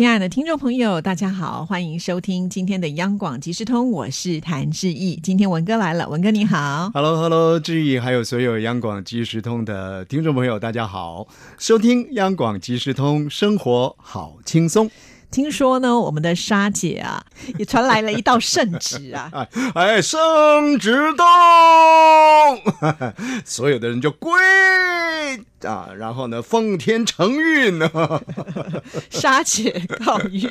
亲爱的听众朋友，大家好，欢迎收听今天的央广即时通，我是谭志毅。今天文哥来了，文哥你好。Hello，Hello，志毅，还有所有央广即时通的听众朋友，大家好，收听央广即时通，生活好轻松。听说呢，我们的莎姐啊，也传来了一道圣旨啊，哎 哎，圣旨动，所有的人就跪！啊，然后呢，奉天承运呢，莎姐告曰，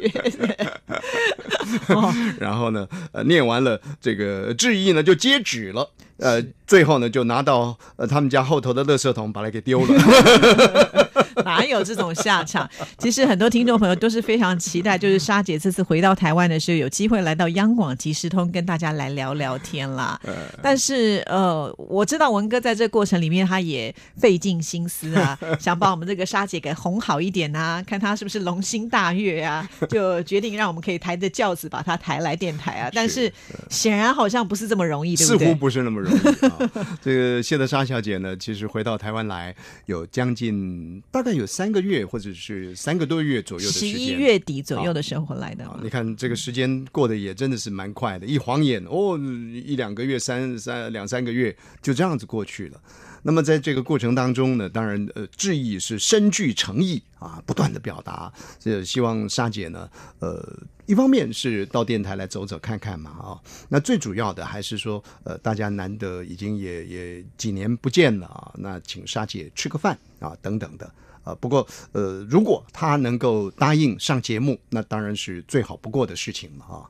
哦，然后呢，呃，念完了这个致意呢，就接旨了。呃，最后呢，就拿到呃他们家后头的垃圾桶，把它给丢了。哪有这种下场？其实很多听众朋友都是非常期待，就是莎姐这次回到台湾的时候，有机会来到央广即时通，跟大家来聊聊天啦。但是呃，我知道文哥在这过程里面，他也费尽心思啊，想把我们这个莎姐给哄好一点啊，看她是不是龙心大悦啊，就决定让我们可以抬着轿子把她抬来电台啊。但是显然好像不是这么容易，对不对？似乎不是那么容易啊。这个谢德莎小姐呢，其实回到台湾来有将近大概有三个月，或者是三个多月左右的时间。十一月底左右的时候回来的你看这个时间过得也真的是蛮快的，一晃眼哦，一两个月、三三两三个月就这样子过去了。那么在这个过程当中呢，当然呃，致意是深具诚意啊，不断的表达，这希望莎姐呢，呃，一方面是到电台来走走看看嘛啊，那最主要的还是说，呃，大家难得已经也也几年不见了啊，那请莎姐吃个饭啊，等等的。啊，不过呃，如果他能够答应上节目，那当然是最好不过的事情了啊。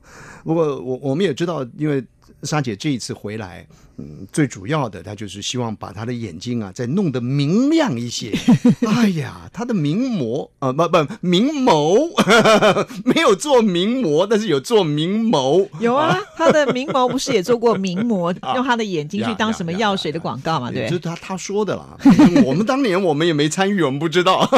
不过我我们也知道，因为莎姐这一次回来，嗯，最主要的她就是希望把她的眼睛啊再弄得明亮一些。哎呀，她的明眸啊，不不明眸，没有做名模，但是有做明眸。有啊，她的明眸不是也做过名模，用她的眼睛去当什么药水的广告嘛？对就是她她说的啦。我们当年我们也没参与，我们不知道。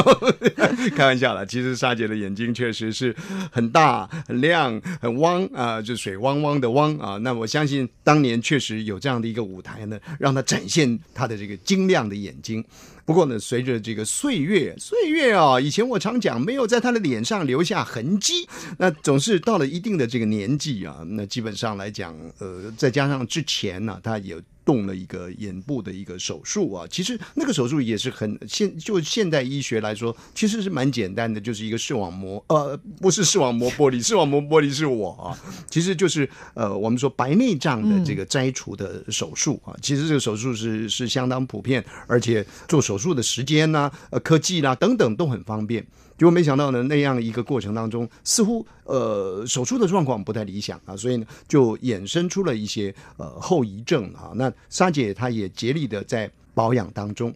开玩笑了，其实莎姐的眼睛确实是很大、很亮、很汪啊、就水汪汪的汪啊。那我相相信当年确实有这样的一个舞台呢，让他展现他的这个晶亮的眼睛。不过呢，随着这个岁月，岁月啊，以前我常讲，没有在他的脸上留下痕迹。那总是到了一定的这个年纪啊，那基本上来讲，呃，再加上之前呢、他有动了一个眼部的一个手术啊，其实那个手术也是很现就现代医学来说，其实是蛮简单的，就是一个视网膜，呃，不是视网膜剥离，视网膜剥离是我啊，其实就是呃，我们说白内障的这个摘除的手术啊，其实这个手术是是相当普遍，而且做手手术的时间呐、呃，科技啦、等等都很方便。结果没想到呢，那样一个过程当中，似乎呃手术的状况不太理想啊，所以呢就衍生出了一些呃后遗症啊。那莎姐她也竭力的在保养当中，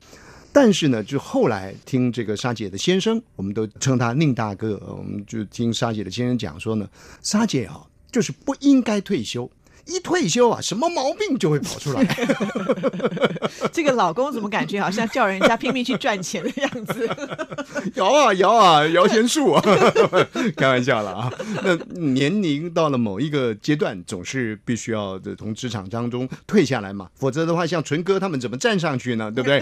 但是呢，就后来听这个莎姐的先生，我们都称他宁大哥，我们就听莎姐的先生讲说呢，莎姐啊就是不应该退休。一退休啊，什么毛病就会跑出来。这个老公怎么感觉好像叫人家拼命去赚钱的样子？摇啊摇啊，摇钱树啊，开玩笑了啊。那年龄到了某一个阶段，总是必须要的从职场当中退下来嘛，否则的话，像纯哥他们怎么站上去呢？对不对？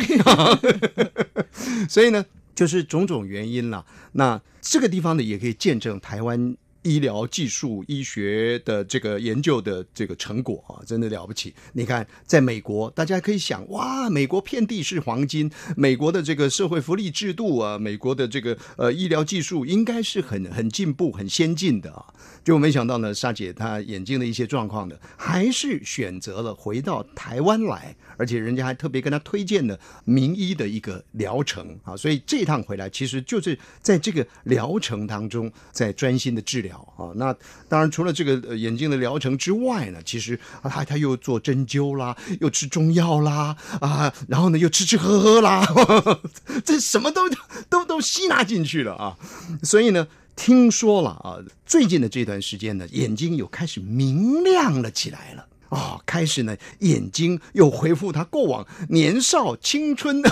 所以呢，就是种种原因啦。那这个地方呢，也可以见证台湾。医疗技术、医学的这个研究的这个成果啊，真的了不起。你看，在美国，大家可以想，哇，美国遍地是黄金，美国的这个社会福利制度啊，美国的这个呃医疗技术应该是很很进步、很先进的啊。就没想到呢，莎姐她眼睛的一些状况呢，还是选择了回到台湾来，而且人家还特别跟她推荐了名医的一个疗程啊。所以这趟回来，其实就是在这个疗程当中，在专心的治疗。啊，那当然除了这个、眼睛的疗程之外呢，其实他他又做针灸啦，又吃中药啦，啊，然后呢又吃吃喝喝啦，呵 呵这什么都都都吸纳进去了啊，所以呢。听说了啊，最近的这段时间呢，眼睛又开始明亮了起来了。哦，开始呢，眼睛又恢复他过往年少青春 的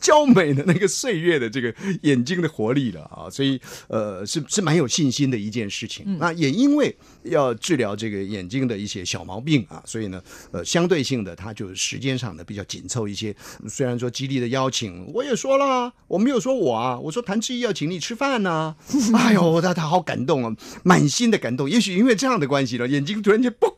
娇美的那个岁月的这个眼睛的活力了啊，所以呃，是是蛮有信心的一件事情。那也因为要治疗这个眼睛的一些小毛病啊，所以呢，呃，相对性的，他就时间上呢比较紧凑一些。虽然说极力的邀请，我也说了，我没有说我啊，我说谭志毅要请你吃饭呢。哎呦，他他好感动啊，满心的感动。也许因为这样的关系呢，眼睛突然间嘣，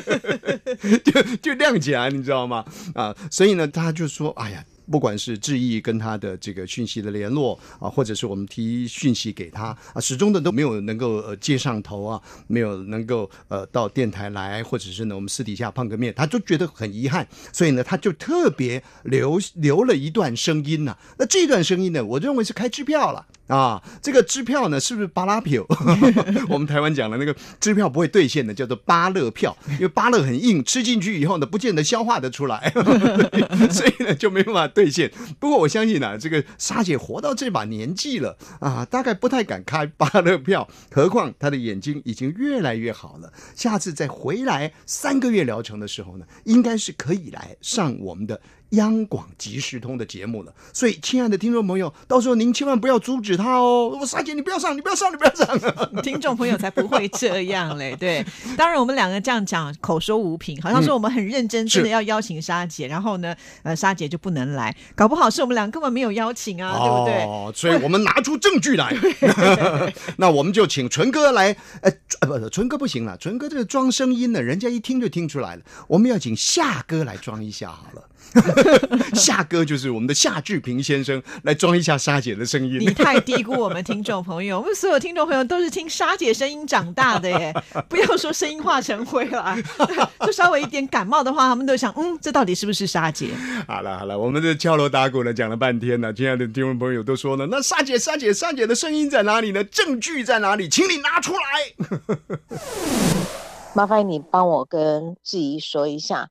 就就亮起来，你知道吗？啊，所以呢，他就说，哎呀。不管是志毅跟他的这个讯息的联络啊，或者是我们提讯息给他啊，始终的都没有能够呃接上头啊，没有能够呃到电台来，或者是呢我们私底下碰个面，他就觉得很遗憾，所以呢他就特别留留了一段声音呢。那这段声音呢，我认为是开支票了啊。这个支票呢，是不是巴拉票？我们台湾讲的那个支票不会兑现的，叫做巴乐票，因为巴乐很硬，吃进去以后呢，不见得消化得出来，所以呢就没办法。兑现。不过我相信啊，这个沙姐活到这把年纪了啊，大概不太敢开巴乐票。何况她的眼睛已经越来越好了，下次再回来三个月疗程的时候呢，应该是可以来上我们的。央广即时通的节目了，所以亲爱的听众朋友，到时候您千万不要阻止他哦。我沙姐，你不要上，你不要上，你不要上。听众朋友才不会这样嘞。对，当然我们两个这样讲，口说无凭，好像说我们很认真，真的要邀请沙姐，然后呢，呃，沙姐就不能来，搞不好是我们俩根本没有邀请啊，对不对？哦，所以我们拿出证据来。那我们就请纯哥来，呃，不，纯哥不行了，纯哥这个装声音呢，人家一听就听出来了。我们要请夏哥来装一下好了。夏哥就是我们的夏志平先生，来装一下沙姐的声音。你太低估我们听众朋友，我们所有听众朋友都是听沙姐声音长大的耶！不要说声音化成灰了，就稍微一点感冒的话，他们都想，嗯，这到底是不是沙姐？好了好了，我们这敲锣打鼓的，讲了半天呢，亲爱的听众朋友都说呢，那沙姐沙姐沙姐的声音在哪里呢？证据在哪里？请你拿出来。麻烦你帮我跟志怡说一下，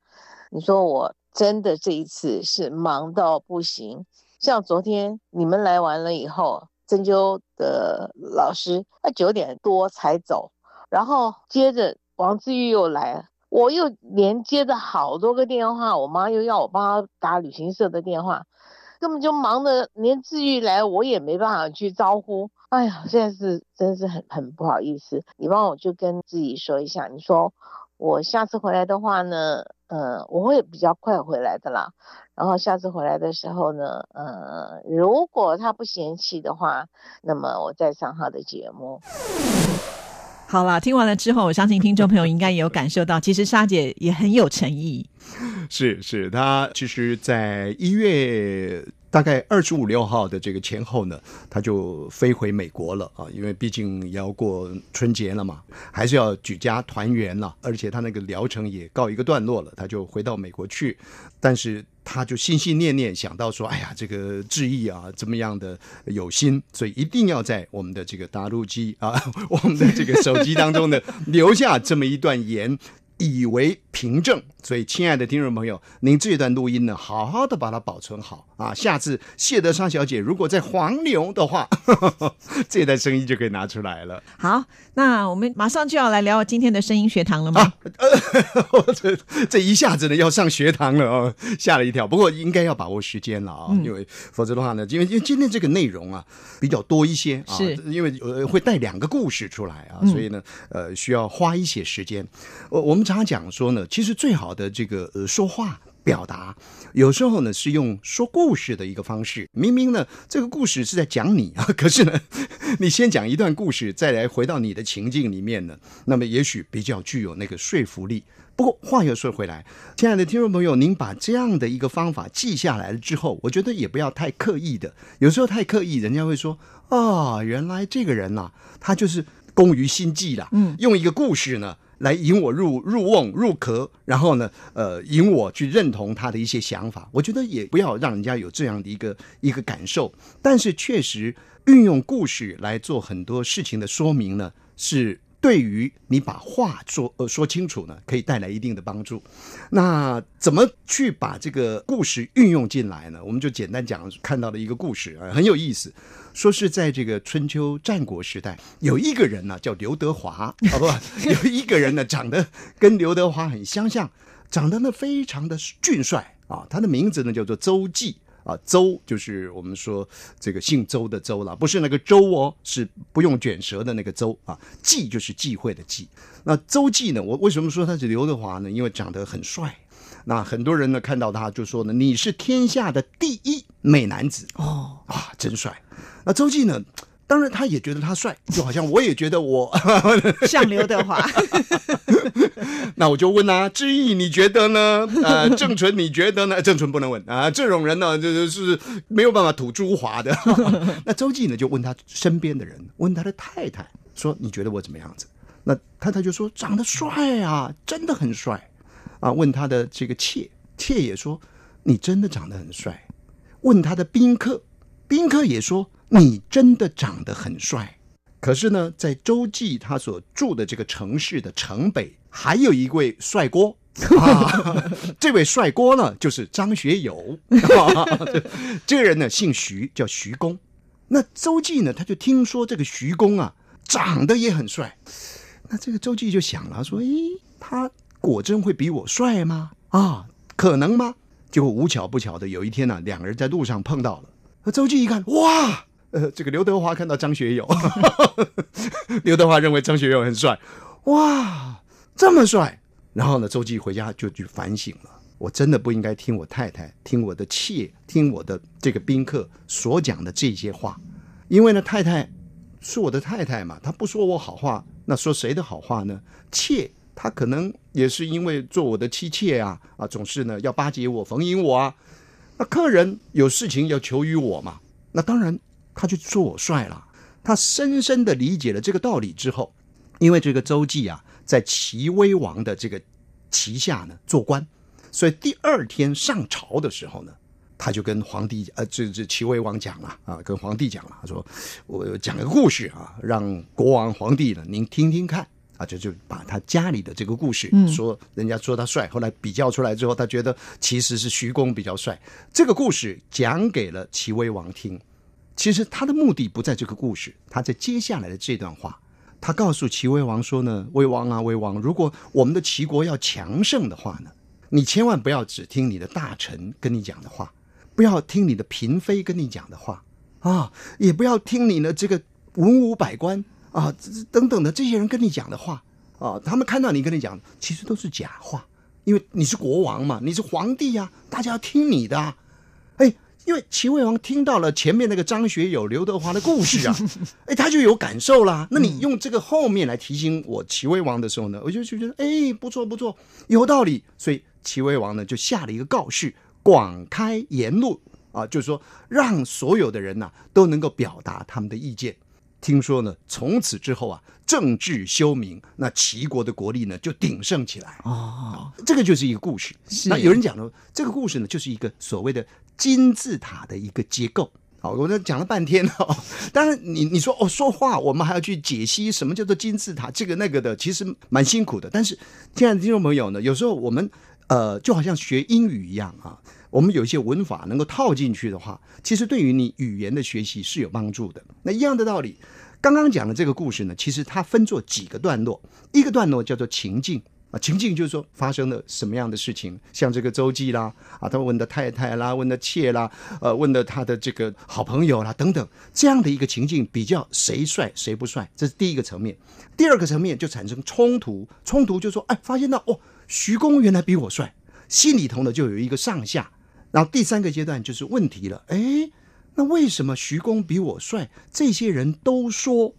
你说我。真的这一次是忙到不行，像昨天你们来完了以后，针灸的老师他九点多才走，然后接着王志玉又来，我又连接着好多个电话，我妈又要我帮她打旅行社的电话，根本就忙的连志玉来我也没办法去招呼，哎呀，现在是真是很很不好意思，你帮我就跟志怡说一下，你说。我下次回来的话呢，呃，我会比较快回来的啦。然后下次回来的时候呢，呃，如果他不嫌弃的话，那么我再上他的节目。好了，听完了之后，我相信听众朋友应该也有感受到，其实沙姐也很有诚意。是是，她其实在一月。大概二十五六号的这个前后呢，他就飞回美国了啊，因为毕竟要过春节了嘛，还是要举家团圆了。而且他那个疗程也告一个段落了，他就回到美国去。但是他就心心念念想到说，哎呀，这个志毅啊，这么样的有心，所以一定要在我们的这个打录机啊，我们的这个手机当中呢，留下这么一段言。以为凭证，所以亲爱的听众朋友，您这段录音呢，好好的把它保存好啊。下次谢德昌小姐如果在黄牛的话，这段声音就可以拿出来了。好，那我们马上就要来聊今天的声音学堂了吗？呃，这这一下子呢要上学堂了哦，吓了一跳。不过应该要把握时间了啊，因为否则的话呢，因为因为今天这个内容啊比较多一些啊，是因为呃会带两个故事出来啊，所以呢呃需要花一些时间。我我们常。常讲说呢，其实最好的这个呃说话表达，有时候呢是用说故事的一个方式。明明呢这个故事是在讲你啊，可是呢你先讲一段故事，再来回到你的情境里面呢，那么也许比较具有那个说服力。不过话又说回来，亲爱的听众朋友，您把这样的一个方法记下来了之后，我觉得也不要太刻意的。有时候太刻意，人家会说啊，原来这个人呐，他就是工于心计了。嗯，用一个故事呢。来引我入入瓮入壳，然后呢，呃，引我去认同他的一些想法。我觉得也不要让人家有这样的一个一个感受。但是确实运用故事来做很多事情的说明呢，是。对于你把话说呃说清楚呢，可以带来一定的帮助。那怎么去把这个故事运用进来呢？我们就简单讲看到的一个故事啊，很有意思。说是在这个春秋战国时代，有一个人呢叫刘德华，好 不好？有一个人呢长得跟刘德华很相像，长得呢非常的俊帅啊。他的名字呢叫做周忌啊，周就是我们说这个姓周的周了，不是那个周哦，是不用卷舌的那个周啊。忌就是忌讳的忌。那周忌呢，我为什么说他是刘德华呢？因为长得很帅。那很多人呢看到他就说呢，你是天下的第一美男子哦啊，真帅。那周忌呢？当然，他也觉得他帅，就好像我也觉得我 像刘德华。那我就问啊，志毅你觉得呢？呃，郑纯你觉得呢？郑纯不能问啊，这种人呢，就是没有办法吐朱华的。那周记呢，就问他身边的人，问他的太太说：“你觉得我怎么样子？”那太太就说：“长得帅啊，真的很帅啊。”问他的这个妾，妾也说：“你真的长得很帅。”问他的宾客，宾客也说。你真的长得很帅，可是呢，在周记他所住的这个城市的城北，还有一位帅哥 啊。这位帅哥呢，就是张学友。这个人呢，姓徐，叫徐公。那周记呢，他就听说这个徐公啊，长得也很帅。那这个周记就想了，说：“咦，他果真会比我帅吗？啊，可能吗？”结果无巧不巧的，有一天呢，两个人在路上碰到了。那周记一看，哇！呃，这个刘德华看到张学友，刘德华认为张学友很帅，哇，这么帅！然后呢，周记回家就去反省了，我真的不应该听我太太、听我的妾、听我的这个宾客所讲的这些话，因为呢，太太是我的太太嘛，她不说我好话，那说谁的好话呢？妾她可能也是因为做我的妻妾啊，啊，总是呢要巴结我、逢迎我啊，那客人有事情要求于我嘛，那当然。他就做我帅了，他深深的理解了这个道理之后，因为这个周记啊，在齐威王的这个旗下呢做官，所以第二天上朝的时候呢，他就跟皇帝呃，这这齐威王讲了啊，跟皇帝讲了，他说我讲个故事啊，让国王皇帝呢您听听看啊，就就把他家里的这个故事说，人家说他帅，后来比较出来之后，他觉得其实是徐公比较帅，这个故事讲给了齐威王听。其实他的目的不在这个故事，他在接下来的这段话，他告诉齐威王说呢：“威王啊，威王，如果我们的齐国要强盛的话呢，你千万不要只听你的大臣跟你讲的话，不要听你的嫔妃跟你讲的话啊，也不要听你的这个文武百官啊等等的这些人跟你讲的话啊，他们看到你跟你讲，其实都是假话，因为你是国王嘛，你是皇帝呀，大家要听你的，”因为齐威王听到了前面那个张学友、刘德华的故事啊，哎，他就有感受啦。那你用这个后面来提醒我齐威王的时候呢，我就就觉得哎，不错不错，有道理。所以齐威王呢就下了一个告示，广开言路啊，就是说让所有的人呐都能够表达他们的意见。听说呢，从此之后啊，政治休明，那齐国的国力呢就鼎盛起来。哦，这个就是一个故事。那有人讲呢，这个故事呢就是一个所谓的。金字塔的一个结构，好，我这讲了半天哦。当然，你你说哦，说话我们还要去解析什么叫做金字塔，这个那个的，其实蛮辛苦的。但是，亲爱的听众朋友呢，有时候我们呃，就好像学英语一样啊，我们有一些文法能够套进去的话，其实对于你语言的学习是有帮助的。那一样的道理，刚刚讲的这个故事呢，其实它分作几个段落，一个段落叫做情境啊。情境就是说发生了什么样的事情，像这个周记啦，啊，他问的太太啦，问的妾啦，呃，问的他的这个好朋友啦，等等，这样的一个情境比较谁帅谁不帅，这是第一个层面。第二个层面就产生冲突，冲突就说，哎，发现到哦，徐公原来比我帅，心里头呢就有一个上下。然后第三个阶段就是问题了，哎，那为什么徐公比我帅？这些人都说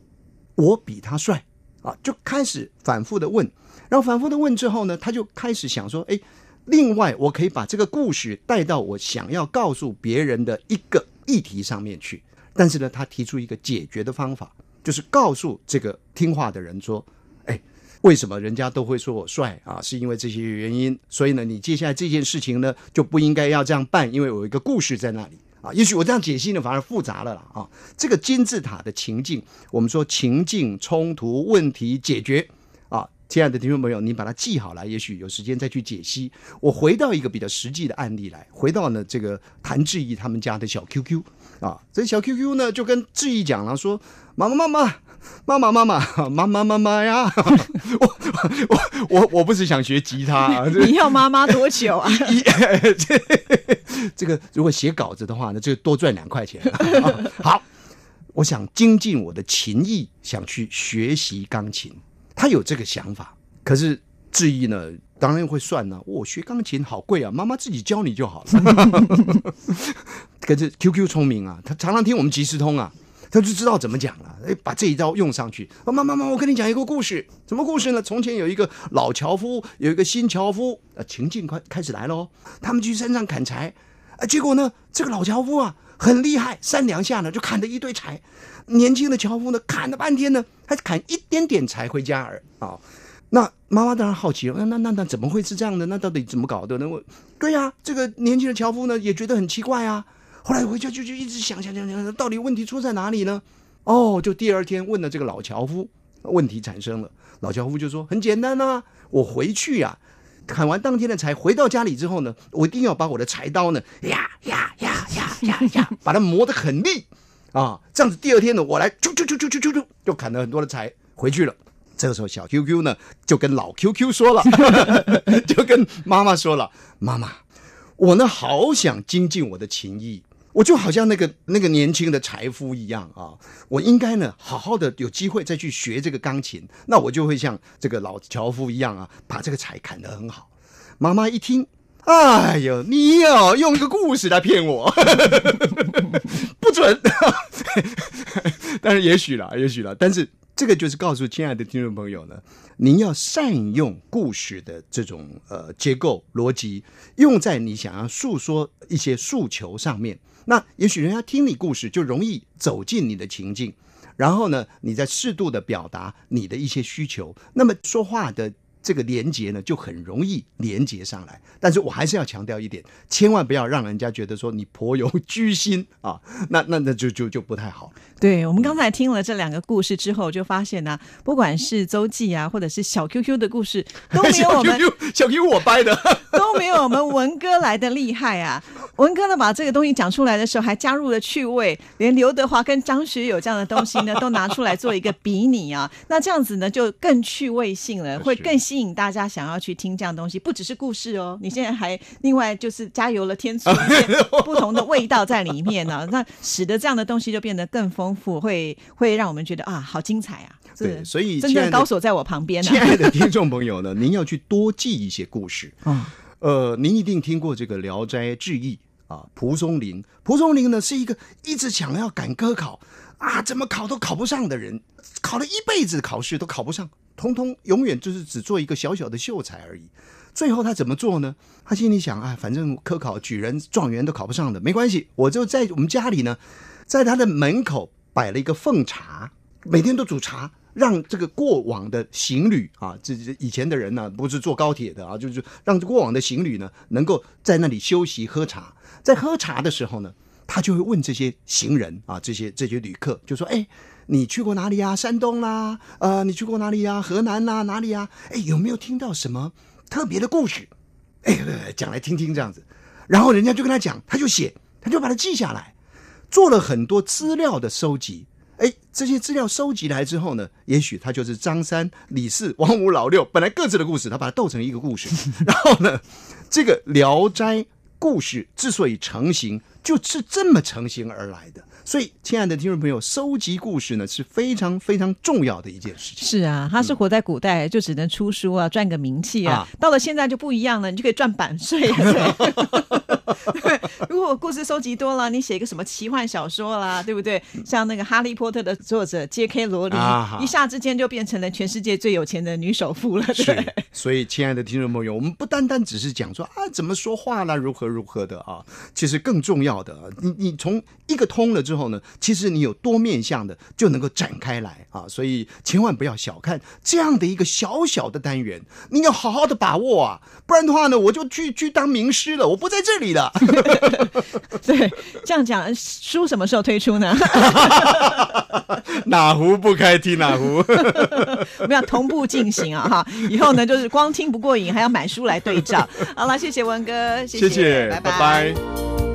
我比他帅啊，就开始反复的问。然后反复的问之后呢，他就开始想说：“哎，另外我可以把这个故事带到我想要告诉别人的一个议题上面去。但是呢，他提出一个解决的方法，就是告诉这个听话的人说：‘，为什么人家都会说我帅啊？是因为这些原因。所以呢，你接下来这件事情呢，就不应该要这样办，因为有一个故事在那里啊。也许我这样解析呢，反而复杂了啦啊。这个金字塔的情境，我们说情境、冲突、问题解决啊。亲爱的听众朋友，你把它记好了，也许有时间再去解析。我回到一个比较实际的案例来，回到呢这个谭志毅他们家的小 QQ 啊，这小 QQ 呢就跟志毅讲了，说妈妈妈妈妈妈妈妈妈妈妈妈呀，我我我我不是想学吉他啊，你要妈妈多久啊？一这个如果写稿子的话呢，就多赚两块钱。好，我想精进我的琴艺，想去学习钢琴。他有这个想法，可是志毅呢？当然会算呢。我学钢琴好贵啊，妈妈自己教你就好了。可是 QQ 聪明啊，他常常听我们即时通啊。他就知道怎么讲了，哎，把这一招用上去。妈妈妈，我跟你讲一个故事，什么故事呢？从前有一个老樵夫，有一个新樵夫，啊，情境快开始来了哦。他们去山上砍柴，啊，结果呢，这个老樵夫啊很厉害，三两下呢就砍了一堆柴。年轻的樵夫呢砍了半天呢，还砍一点点柴回家儿啊。那妈妈当然好奇了，那那那那怎么会是这样的？那到底怎么搞的呢？我，对呀，这个年轻的樵夫呢也觉得很奇怪啊。后来回家就就一直想想想想，到底问题出在哪里呢？哦，就第二天问了这个老樵夫，问题产生了。老樵夫就说：“很简单呐，我回去呀，砍完当天的柴，回到家里之后呢，我一定要把我的柴刀呢，呀呀呀呀呀呀，把它磨得很利啊，这样子第二天呢，我来啾啾啾啾啾啾啾，就砍了很多的柴回去了。这个时候，小 QQ 呢就跟老 QQ 说了，就跟妈妈说了：妈妈，我呢好想精进我的琴艺。”我就好像那个那个年轻的柴夫一样啊，我应该呢好好的有机会再去学这个钢琴，那我就会像这个老樵夫一样啊，把这个柴砍得很好。妈妈一听，哎呦，你要用一个故事来骗我，不准。但是也许了，也许了，但是。这个就是告诉亲爱的听众朋友呢，您要善用故事的这种呃结构逻辑，用在你想要诉说一些诉求上面。那也许人家听你故事就容易走进你的情境，然后呢，你再适度的表达你的一些需求，那么说话的。这个连接呢，就很容易连接上来。但是我还是要强调一点，千万不要让人家觉得说你颇有居心啊，那那那就就就不太好。对我们刚才听了这两个故事之后，就发现呢，不管是周记啊，或者是小 QQ 的故事，都没有我们小 QQ 我掰的，都没有我们文哥来的厉害啊。文哥呢，把这个东西讲出来的时候，还加入了趣味，连刘德华跟张学友这样的东西呢，都拿出来做一个比拟啊。那这样子呢，就更趣味性了，会更吸。吸引大家想要去听这样东西，不只是故事哦。你现在还另外就是加油了添醋一些 不同的味道在里面呢，那使得这样的东西就变得更丰富，会会让我们觉得啊，好精彩啊！对，所以真正高手在我旁边。亲爱的听众朋友呢，您要去多记一些故事啊。呃，您一定听过这个《聊斋志异》啊，蒲松龄。蒲松龄呢是一个一直想要赶科考啊，怎么考都考不上的人，考了一辈子考试都考不上。通通永远就是只做一个小小的秀才而已，最后他怎么做呢？他心里想啊，反正科考举人、状元都考不上的，没关系，我就在我们家里呢，在他的门口摆了一个奉茶，每天都煮茶，让这个过往的行旅啊，这这以前的人呢，不是坐高铁的啊，就是让过往的行旅呢，能够在那里休息喝茶，在喝茶的时候呢，他就会问这些行人啊，这些这些旅客，就说：“哎。”你去过哪里呀？山东啦，呃，你去过哪里呀？河南啦，哪里呀？哎，有没有听到什么特别的故事？哎，讲来听听这样子。然后人家就跟他讲，他就写，他就把它记下来，做了很多资料的收集。哎，这些资料收集来之后呢，也许他就是张三、李四、王五、老六，本来各自的故事，他把它斗成一个故事。然后呢，这个《聊斋》故事之所以成型，就是这么成型而来的。所以，亲爱的听众朋友，收集故事呢是非常非常重要的一件事情。是啊，他是活在古代，就只能出书啊，赚个名气啊。到了现在就不一样了，你就可以赚版税。如果故事收集多了，你写一个什么奇幻小说啦，对不对？像那个《哈利波特》的作者 J.K. 罗琳，一下之间就变成了全世界最有钱的女首富了。是，所以，亲爱的听众朋友，我们不单单只是讲说啊，怎么说话啦，如何如何的啊，其实更重要的，你你从一个通了之后。后呢，其实你有多面向的就能够展开来啊，所以千万不要小看这样的一个小小的单元，你要好好的把握啊，不然的话呢，我就去去当名师了，我不在这里的。对，这样讲，书什么时候推出呢？哪壶不开提 哪壶。我们要同步进行啊！哈，以后呢，就是光听不过瘾，还要买书来对照。好了，谢谢文哥，谢谢谢，拜拜拜